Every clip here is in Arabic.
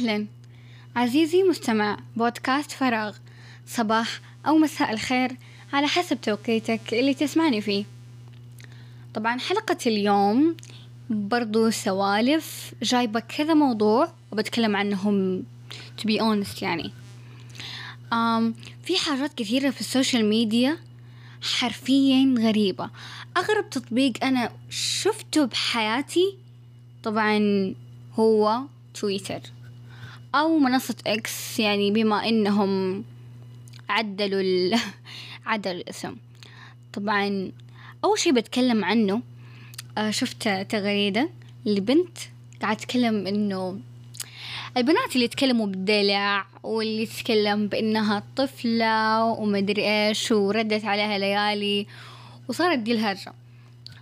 أهلا. عزيزي مستمع بودكاست فراغ صباح أو مساء الخير على حسب توقيتك اللي تسمعني فيه. طبعا حلقة اليوم برضو سوالف جايبة كذا موضوع وبتكلم عنهم to be honest يعني. um, في حاجات كثيرة في السوشيال ميديا حرفيا غريبة. أغرب تطبيق أنا شفته بحياتي طبعا هو تويتر. أو منصة إكس يعني بما إنهم عدلوا ال... عدلوا الاسم. طبعا أول شي بتكلم عنه آه، شفت تغريدة لبنت قاعد تتكلم إنه البنات اللي يتكلموا بالدلع واللي تتكلم بإنها طفلة ومدري إيش وردت عليها ليالي وصارت دي الهرجة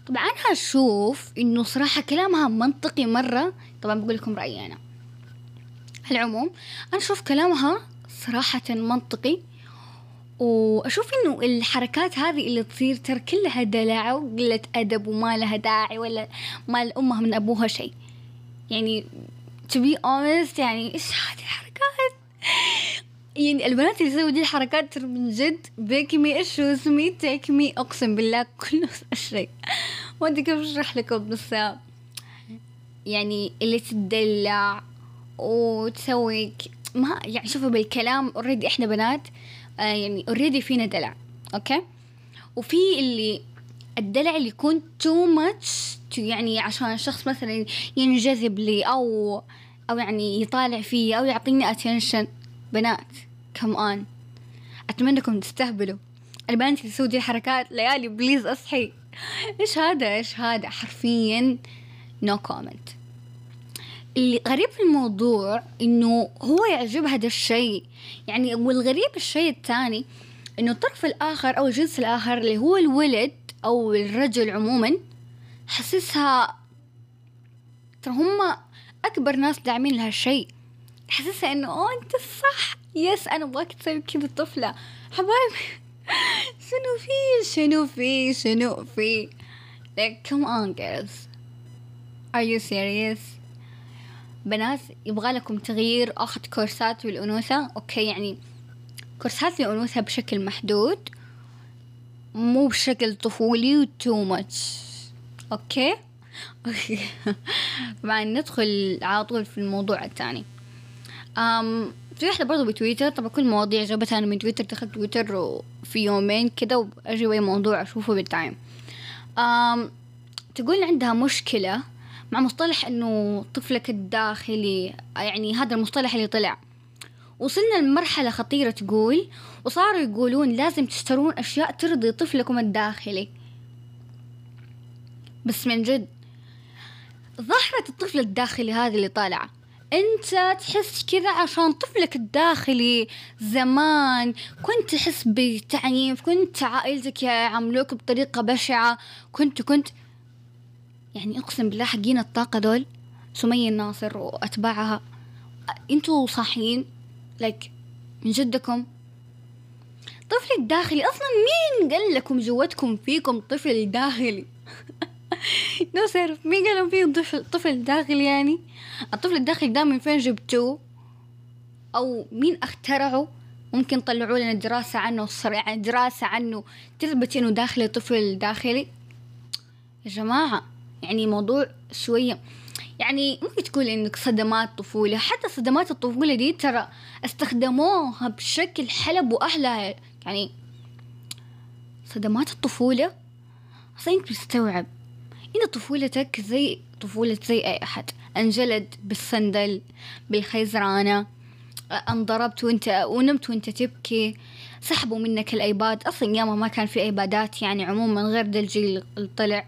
طبعا أنا أشوف إنه صراحة كلامها منطقي مرة. طبعا بقول لكم رأيي أنا. العموم أنا أشوف كلامها صراحة منطقي وأشوف إنه الحركات هذه اللي تصير ترى كلها دلع وقلة أدب وما لها داعي ولا ما لأمها من أبوها شيء. يعني to be honest يعني إيش هذه الحركات؟ يعني البنات اللي يسووا دي الحركات ترى من جد pick me issues me pick me أقسم بالله كل الشيء. ما أدري كيف أشرح لكم بس يعني اللي تدلع وتسوي ما يعني شوفوا بالكلام already إحنا بنات آه يعني already فينا دلع okay؟ وفي اللي الدلع اللي يكون too much يعني عشان الشخص مثلا ينجذب لي أو أو يعني يطالع فيي أو يعطيني attention بنات come on أتمنى أنكم تستهبلوا. البنات اللي تسوي الحركات ليالي please أصحي. إيش هذا؟ إيش هذا؟ حرفيا no no comment اللي غريب في الموضوع إنه هو يعجب هذا الشيء. يعني والغريب الشيء الثاني إنه الطرف الآخر أو الجنس الآخر اللي هو الولد أو الرجل عموما أحسها ترى هم أكبر ناس داعمين لهالشيء أحسها إنه أوه أنت صح. yes أنا أبغاك تسوي كذا طفلة. حبايبي شنو في؟ شنو في؟ شنو في؟ Like come on girls are you serious? بنات يبغى لكم تغيير أخذ كورسات للأنوثة okay يعني كورسات للأنوثة بشكل محدود مو بشكل طفولي و too much okay؟ طبعا ندخل على طول في الموضوع الثاني. أم في واحدة برضو بتويتر. طبعا كل مواضيع جابتها أنا من تويتر دخلت تويتر في يومين كده وأجي موضوع أشوفه بالتايم أم تقول عندها مشكلة مع مصطلح إنه طفلك الداخلي يعني هذا المصطلح اللي طلع. وصلنا لمرحلة خطيرة تقول وصاروا يقولون لازم تشترون أشياء ترضي طفلكم الداخلي. بس من جد ظهرت الطفل الداخلي هذه اللي طالعة أنت تحس كذا عشان طفلك الداخلي زمان كنت تحس بتعنيف كنت عائلتك يعاملوك بطريقة بشعة كنت كنت يعني اقسم بالله حقين الطاقة دول سمية الناصر وأتباعها. أنتوا صاحيين لك من جدكم. طفل الداخلي أصلا مين قال لكم جوتكم فيكم طفل داخلي نو مين قال لكم فيكم طفل طفل داخلي يعني؟ الطفل الداخلي ده من فين جبتوه؟ أو مين اخترعه؟ ممكن طلعوا لنا دراسة عنه يعني دراسة عنه تثبت إنه داخلي طفل داخلي يا جماعة. يعني موضوع شوية يعني ممكن تقول إنك صدمات طفولة حتى صدمات الطفولة دي ترى استخدموها بشكل حلب واهلها يعني صدمات الطفولة؟ أصلا انت بتستوعب إن طفولتك زي طفولة زي أي أحد انجلد بالصندل بالخيزرانة انضربت وأنت ونمت وأنت تبكي سحبوا منك الأيباد أصلا ياما ما كان في أيبادات يعني عموما غير ده الجيل اللي طلع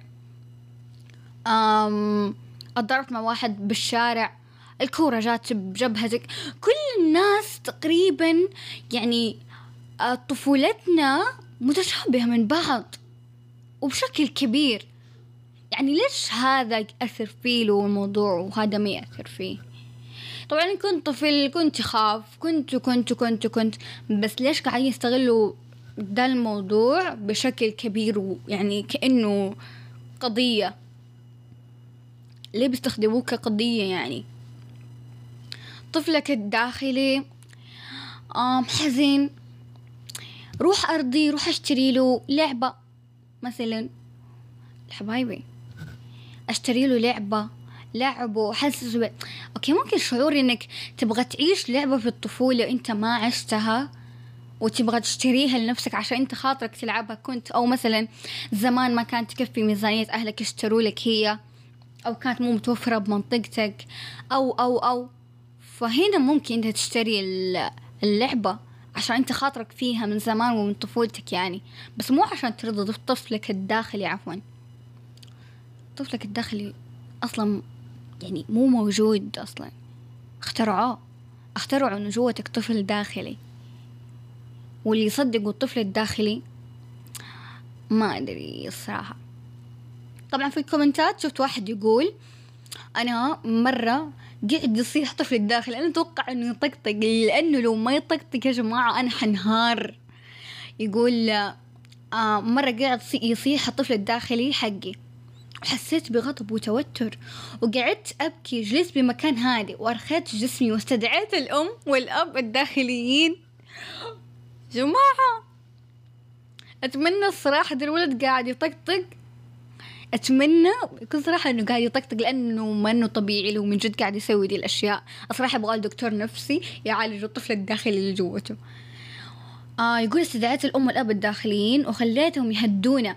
أم اتضربت مع واحد بالشارع. الكورة جات بجبهتك. كل الناس تقريبا يعني آه، طفولتنا متشابهة من بعض وبشكل كبير. يعني ليش هذا يأثر فيه له الموضوع وهذا ما يأثر فيه؟ طبعا كنت طفل كنت خاف. كنت كنت كنت كنت. بس ليش قاعدين يستغلوا ده الموضوع بشكل كبير ويعني كأنه قضية؟ ليه بيستخدموه كقضية يعني؟ طفلك الداخلي آم حزين. روح أرضي روح أشتري له لعبة مثلا. حبايبي أشتري له لعبة لعبه وحسسه أوكي ممكن شعور إنك تبغى تعيش لعبة في الطفولة أنت ما عشتها وتبغى تشتريها لنفسك عشان إنت خاطرك تلعبها كنت. أو مثلا زمان ما كانت تكفي ميزانية أهلك يشتروا لك هي. أو كانت مو متوفرة بمنطقتك أو أو أو. فهنا ممكن أنت تشتري اللعبة عشان أنت خاطرك فيها من زمان ومن طفولتك يعني. بس مو عشان ترضى طفلك الداخلي عفوا. طفلك الداخلي أصلا يعني مو موجود أصلا. اخترعوه. اخترعوا إنه جوتك طفل داخلي. واللي يصدقوا الطفل الداخلي ما أدري الصراحة. طبعا في الكومنتات شفت واحد يقول أنا مرة قاعد يصيح طفل الداخلي أنا أتوقع إنه يطقطق لأنه لو ما يطقطق يا جماعة أنا حنهار. يقول آه مرة قاعد يصيح الطفل الداخلي حقي وحسيت بغضب وتوتر وقعدت أبكي جلست بمكان هادئ وأرخيت جسمي واستدعيت الأم والأب الداخليين. جماعة أتمنى الصراحة الولد قاعد يطقطق أتمنى بكل صراحة إنه قاعد يطقطق لأنه ما إنه طبيعي لو من جد قاعد يسوي دي الأشياء. الصراحة يبغى دكتور نفسي يعالج الطفل الداخلي اللي جوته. آه يقول استدعيت الأم والأب الداخليين وخليتهم يهدونا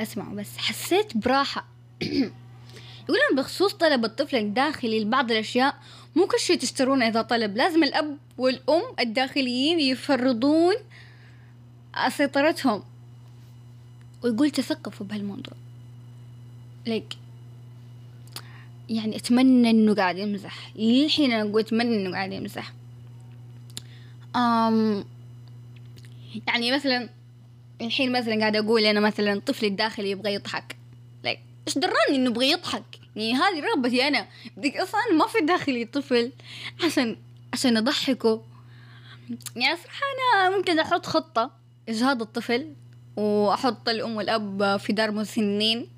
أسمعوا بس حسيت براحة. يقولون بخصوص طلب الطفل الداخلي لبعض الأشياء مو كل شيء تشترونه إذا طلب. لازم الأب والأم الداخليين يفرضون سيطرتهم ويقول تثقفوا بهالموضوع. ليك يعني أتمنى إنه قاعد يمزح. للحين أنا أقول أتمنى إنه قاعد يمزح. أم يعني مثلا الحين مثلا قاعد أقول أنا مثلا طفلي الداخلي يبغى يضحك. ليك إيش دراني إنه يبغى يضحك؟ يعني هذه رغبتي أنا. بدك أصلا ما في داخلي طفل عشان عشان أضحكه. يعني صراحة أنا ممكن أحط خطة إجهاض الطفل وأحط الأم والأب في دار مسنين.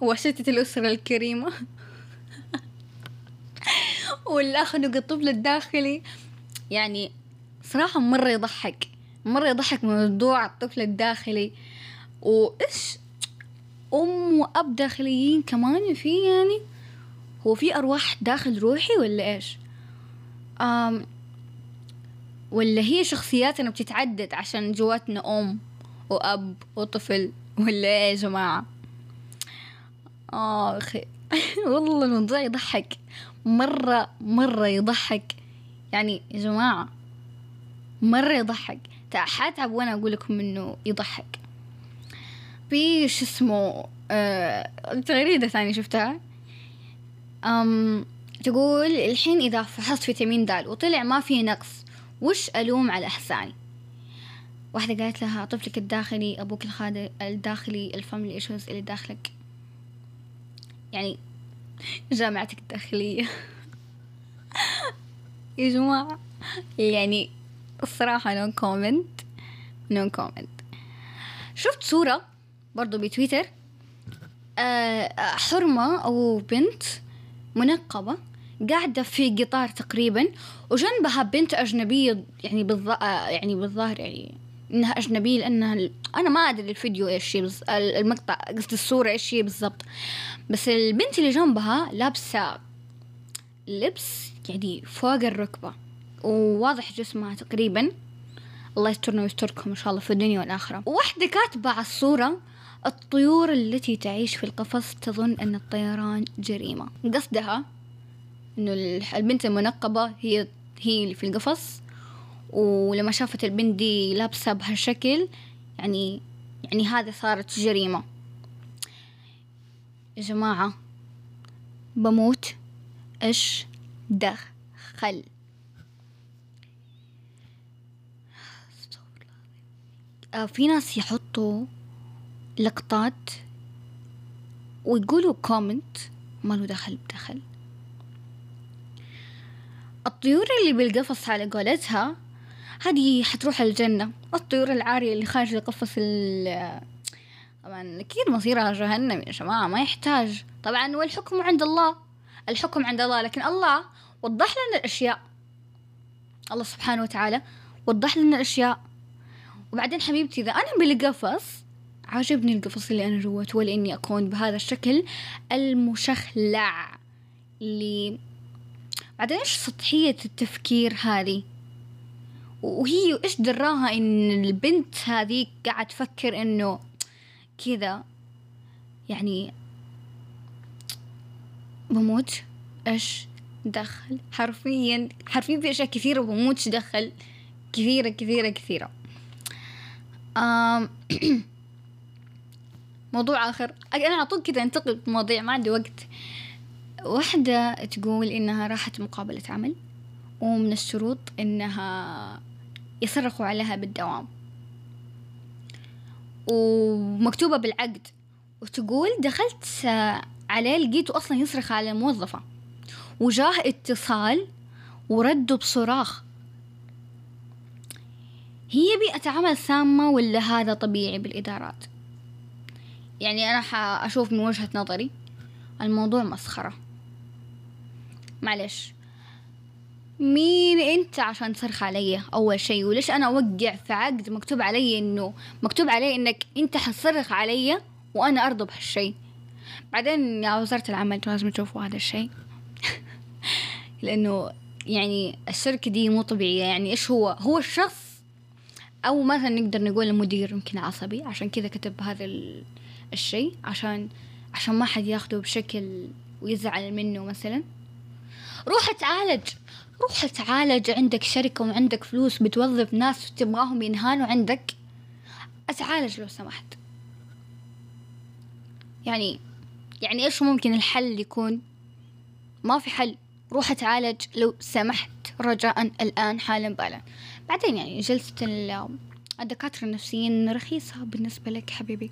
وأشتت الأسرة الكريمة. والأخنق الطفل الداخلي يعني صراحة مرة يضحك مرة يضحك موضوع الطفل الداخلي. وإيش أم وأب داخليين كمان في يعني؟ هو في أرواح داخل روحي ولا إيش؟ أم ولا هي شخصياتنا بتتعدد عشان جواتنا أم وأب وطفل ولا إيه يا جماعة؟ آه أخي والله الموضوع يضحك. مرة مرة يضحك. يعني يا جماعة مرة يضحك. حاتعب وأنا أقول لكم إنه يضحك. في شو اسمه آه تغريدة ثانية شفتها؟ أم تقول الحين إذا فحصت فيتامين د وطلع ما فيه نقص وش ألوم على أحساني؟ واحدة قالت لها طفلك الداخلي أبوك الداخلي ال family issues اللي داخلك. يعني جامعتك الداخلية. يا جماعة يعني الصراحة no comment no comment شفت صورة برضو بتويتر آه حرمة أو بنت منقبة قاعدة في قطار تقريبا وجنبها بنت أجنبية يعني بالظ... يعني بالظاهر يعني إنها أجنبية لأنها ال... أنا ما أدري الفيديو هي بز... المقطع قصدي الصورة إيش هي بالضبط. بس البنت اللي جنبها لابسة لبس يعني فوق الركبة وواضح جسمها تقريبا. الله يسترنا ويستركم إن شاء الله في الدنيا والآخرة. واحدة كاتبة على الصورة الطيور التي تعيش في القفص تظن أن الطيران جريمة. قصدها إنه البنت المنقبة هي هي اللي في القفص. ولما شافت البنت دي لابسة بهالشكل يعني يعني هذا صارت جريمة. يا جماعة بموت. إيش دخل؟ آه، في ناس يحطوا لقطات ويقولوا كومنت ما له دخل بدخل. الطيور اللي بالقفص على قولتها هذه حتروح الجنة. الطيور العارية اللي خارج القفص طبعا أكيد مصيرها جهنم يا جماعة ما يحتاج. طبعا والحكم عند الله. الحكم عند الله لكن الله وضح لنا الأشياء. الله سبحانه وتعالى وضح لنا الأشياء. وبعدين حبيبتي إذا أنا بالقفص عاجبني القفص اللي أنا جوته ولا إني أكون بهذا الشكل المشخلع اللي بعدين إيش سطحية التفكير هذه؟ وهي إيش دراها إن البنت هذه قاعد تفكر إنه كذا؟ يعني بموت. إيش دخل؟ حرفيا حرفيا في أشياء كثيرة بموت دخل كثيرة كثيرة آم موضوع آخر. أنا على طول كذا أنتقل مواضيع ما عندي وقت. واحدة تقول إنها راحت مقابلة عمل ومن الشروط إنها يصرخوا عليها بالدوام. ومكتوبة بالعقد وتقول دخلت عليه لقيته أصلا يصرخ على الموظفة. وجاه اتصال وردوا بصراخ. هي بيئة عمل سامة ولا هذا طبيعي بالإدارات؟ يعني أنا حأشوف من وجهة نظري الموضوع مسخرة. معلش. مين أنت عشان تصرخ علي أول شيء وليش أنا أوقع في عقد مكتوب علي إنه مكتوب علي إنك أنت حتصرخ علي وأنا ارضى بهالشيء بعدين يا وزارة العمل لازم تشوفوا هذا الشيء لأنه يعني الشركة دي مو طبيعية. يعني إيش هو؟ هو الشخص أو مثلا نقدر نقول المدير يمكن عصبي. عشان كذا كتب هذا الشيء عشان عشان ما حد ياخده بشكل ويزعل منه مثلا. روح اتعالج. روح اتعالج عندك شركة وعندك فلوس بتوظف ناس تبغاهم ينهانوا عندك. أتعالج لو سمحت. يعني يعني إيش ممكن الحل يكون؟ ما في حل. روح أتعالج لو سمحت رجاء الآن حالا بالا. بعدين يعني جلسة الدكاترة النفسيين رخيصة بالنسبة لك حبيبي.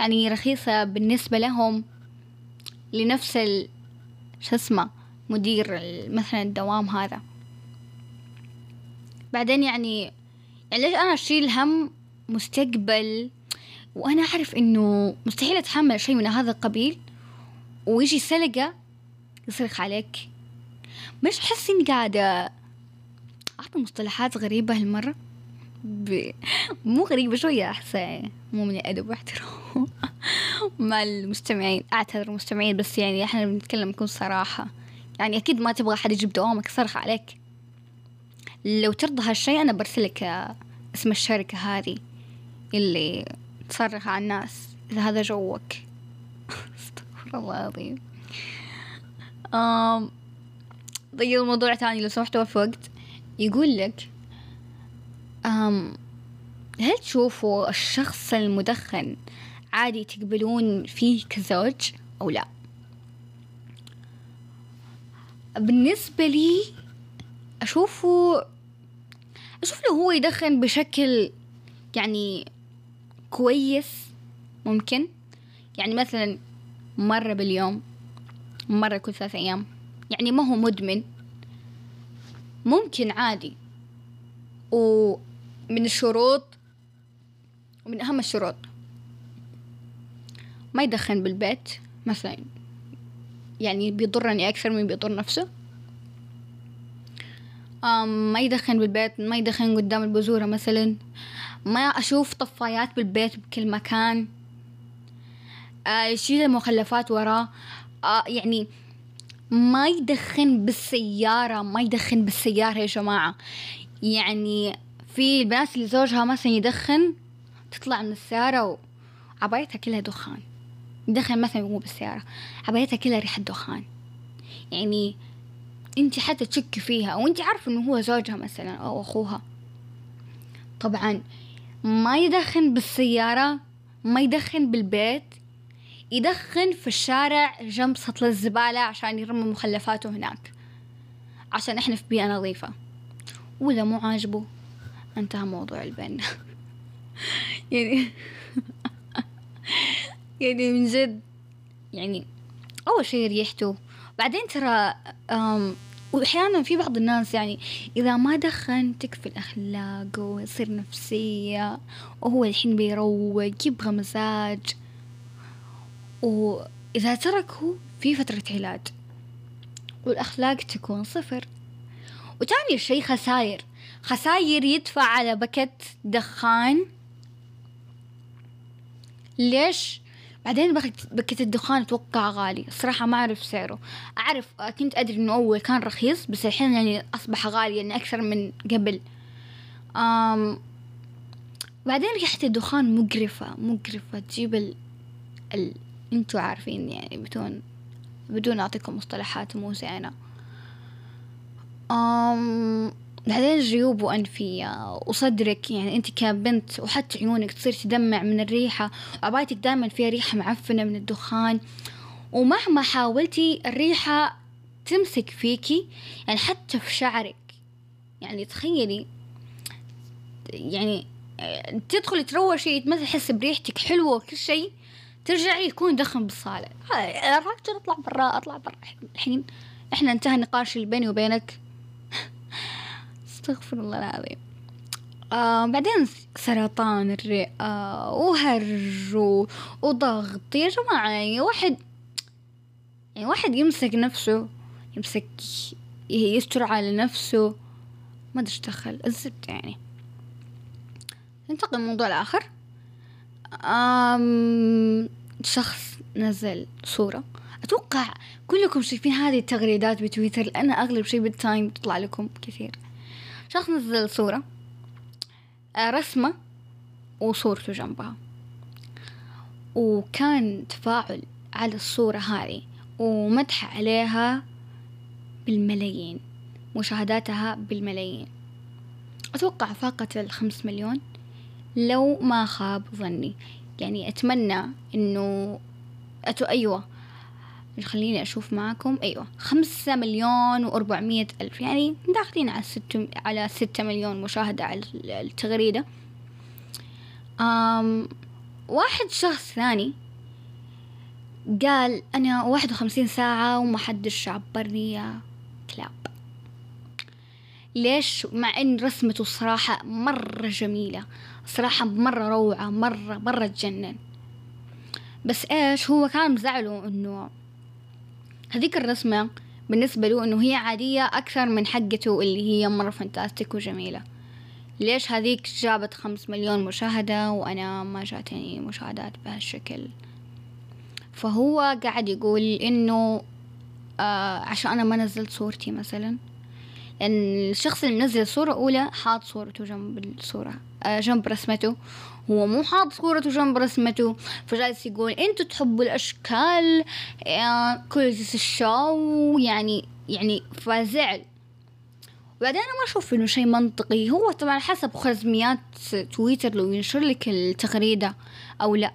يعني رخيصة بالنسبة لهم لنفس ال شو اسمه مدير مثلا الدوام هذا. بعدين يعني يعني ليش أنا أشيل هم مستقبل؟ وأنا أعرف إنه مستحيل أتحمل شيء من هذا القبيل ويجي سلقة يصرخ عليك. مش أحس إني قاعدة أعطي مصطلحات غريبة هالمرة؟ ب... مو غريبة شوية أحسها مو من الأدب واحترام. مع المستمعين أعتذر المستمعين بس يعني إحنا بنتكلم بكل صراحة. يعني أكيد ما تبغى حد يجيب دوامك يصرخ عليك. لو ترضى هالشي أنا برسلك اسم الشركة هذه اللي تصرخ على الناس. إذا هذا جوك. أستغفر الله العظيم. آم طيب موضوع تاني لو سمحتوا في وقت. يقول لك أم هل تشوفوا الشخص المدخن عادي تقبلون فيه كزوج أو لا؟ بالنسبة لي أشوفه أشوف له هو يدخن بشكل يعني كويس ممكن. يعني مثلا مرة باليوم مرة كل ثلاث أيام يعني ما هو مدمن. ممكن عادي. ومن الشروط ومن أهم الشروط ما يدخن بالبيت. مثلا يعني بيضرني أكثر من بيضر نفسه. ما يدخن بالبيت ما يدخن قدام البزورة مثلا. ما أشوف طفايات بالبيت بكل مكان. آه، يشيل المخلفات وراه آه، يعني ما يدخن بالسيارة ما يدخن بالسيارة يا جماعة. يعني في البنات اللي زوجها مثلا يدخن تطلع من السيارة وعبايتها كلها دخان. يدخن مثلا مو بالسيارة. عبايتها كلها ريحة دخان. يعني أنت حتى تشكي فيها وانت عارفة إنه هو زوجها مثلا أو أخوها. طبعا ما يدخن بالسيارة ما يدخن بالبيت يدخن في الشارع جنب سطل الزبالة عشان يرمي مخلفاته هناك. عشان إحنا في بيئة نظيفة. وإذا مو عاجبه انتهى موضوع البن. يعني يعني من جد يعني أول شي ريحته. بعدين ترى وأحيانا في بعض الناس يعني إذا ما دخن تكفي الأخلاق ويصير نفسية وهو الحين بيروق يبغى مزاج. وإذا تركه في فترة علاج. والأخلاق تكون صفر. وتاني شيء خساير. خساير يدفع على بكت دخان. ليش؟ بعدين بكت الدخان أتوقع غالي. الصراحة ما أعرف سعره. أعرف كنت أدري إنه أول كان رخيص بس الحين يعني أصبح غالي يعني أكثر من قبل. أم بعدين ريحة الدخان مقرفة مقرفة. تجيب ال... ال... أنتوا عارفين يعني بدون بدون أعطيكم مصطلحات مو زينة. أم بعدين جيوب وأنفية وصدرك يعني أنت كبنت وحتى عيونك تصير تدمع من الريحة. وعبايتك دائما فيها ريحة معفنة من الدخان. ومهما حاولتي الريحة تمسك فيكي يعني حتى في شعرك. يعني تخيلي يعني تدخلي تروشي مثلا تحسي بريحتك حلوة وكل شيء ترجعي يكون دخن بالصالة. راجل أطلع برا أطلع برا. الحين إحنا انتهى النقاش اللي بيني وبينك. استغفر الله العظيم. آه بعدين سرطان الرئة وهرج وضغط. يا جماعة يعني واحد يعني واحد يمسك نفسه يمسك يستر على نفسه. ما أدري دخل الزبد يعني. ننتقل للموضوع الآخر. أم شخص نزل صورة. أتوقع كلكم شايفين هذه التغريدات بتويتر لأن أغلب شيء بالتايم تطلع لكم كثير. شخص نزل صورة آه، رسمة وصورته جنبها. وكان تفاعل على الصورة هذه ومدح عليها بالملايين مشاهداتها بالملايين. أتوقع فاقت الخمس مليون لو ما خاب ظني. يعني أتمنى إنه أتو أيوة خليني أشوف معكم أيوة خمسة مليون وأربعمية ألف. يعني داخلين على ستة على ستة مليون مشاهدة على التغريدة. أم واحد شخص ثاني قال أنا واحد وخمسين ساعة وما حدش عبرني يا كلاب. ليش؟ مع إن رسمته الصراحة مرة جميلة صراحة مرة روعة مرة مرة تجنن. بس إيش؟ هو كان مزعله إنه هذيك الرسمة بالنسبة له إنه هي عادية أكثر من حقته اللي هي مرة فانتاستيك وجميلة. ليش هذيك جابت خمس مليون مشاهدة وأنا ما جاتني مشاهدات بهالشكل؟ فهو قاعد يقول إنه آه عشان أنا ما نزلت صورتي مثلا لأن الشخص اللي منزل الصورة الأولى حاط صورته جنب الصورة آه جنب رسمته. هو مو حاط صورته جنب رسمته. فجالس يقول أنتوا تحبوا الأشكال؟ qualities ال show يعني يعني فزعل. وبعدين أنا ما أشوف إنه شيء منطقي. هو طبعا حسب خوارزميات تويتر لو ينشر لك التغريدة أو لا.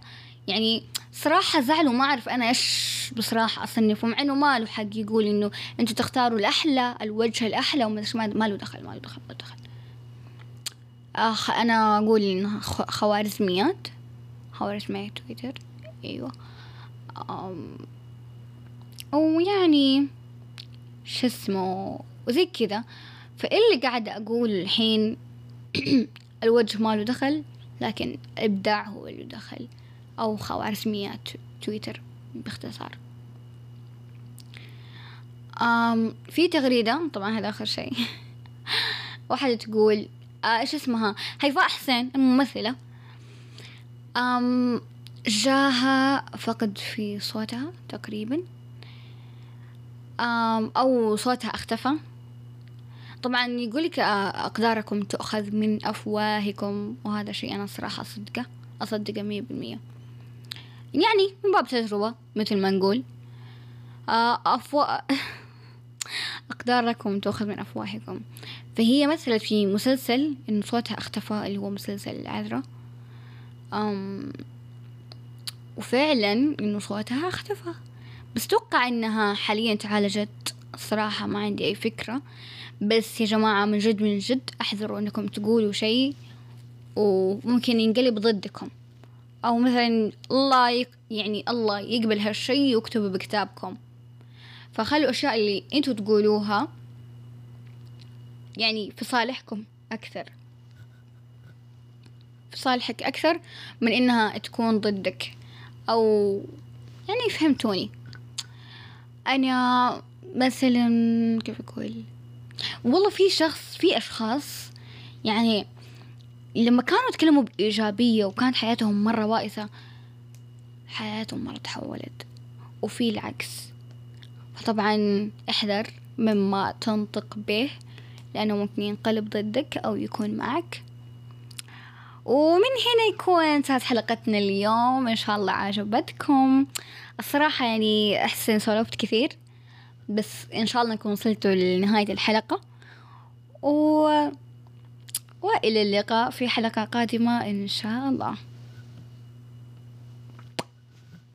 يعني صراحة زعل وما أعرف أنا إيش بصراحة أصنفه مع إنه ما له حق يقول إنه أنتوا تختاروا الأحلى الوجه الأحلى وما ما له دخل ما له دخل ما له دخل. أخ أنا أقول خوارزميات. خوارزميات تويتر. أيوة. أم ويعني شو اسمه وزي كذا. فاللي قاعدة أقول الحين الوجه ما له دخل لكن الإبداع هو اللي دخل. أو خوارزميات تويتر باختصار. أم في تغريدة طبعا هذا آخر شيء. واحدة تقول آه، إيش اسمها؟ هيفاء حسين الممثلة. أم جاها فقد في صوتها تقريبا. أم أو صوتها اختفى. طبعا يقولك آه، أقداركم تؤخذ من أفواهكم وهذا شيء أنا صراحة أصدقه أصدقه مية بالمية. يعني من باب تجربة مثل ما نقول. آه، أفوا أقداركم تؤخذ من أفواهكم. فهي مثلت في مسلسل إن صوتها أختفى اللي هو مسلسل العذراء أم وفعلا إنه صوتها أختفى. بس توقع إنها حاليا تعالجت. الصراحة ما عندي أي فكرة. بس يا جماعة من جد من جد أحذروا إنكم تقولوا شيء وممكن ينقلب ضدكم. أو مثلا الله يعني الله يقبل هالشي ويكتبه بكتابكم. فخلوا الأشياء اللي أنتوا تقولوها يعني في صالحكم أكثر. في صالحك أكثر من إنها تكون ضدك. أو يعني فهمتوني. أنا مثلا كيف أقول؟ والله في شخص في أشخاص يعني لما كانوا يتكلموا بإيجابية وكانت حياتهم مرة وائسة حياتهم مرة تحولت. وفي العكس. فطبعا احذر مما تنطق به لأنه ممكن ينقلب ضدك أو يكون معك. ومن هنا يكون انتهت حلقتنا اليوم. إن شاء الله عجبتكم. الصراحة يعني أحسن سولفت كثير بس إن شاء الله نكون وصلتوا لنهاية الحلقة. و... وإلى اللقاء في حلقة قادمة إن شاء الله.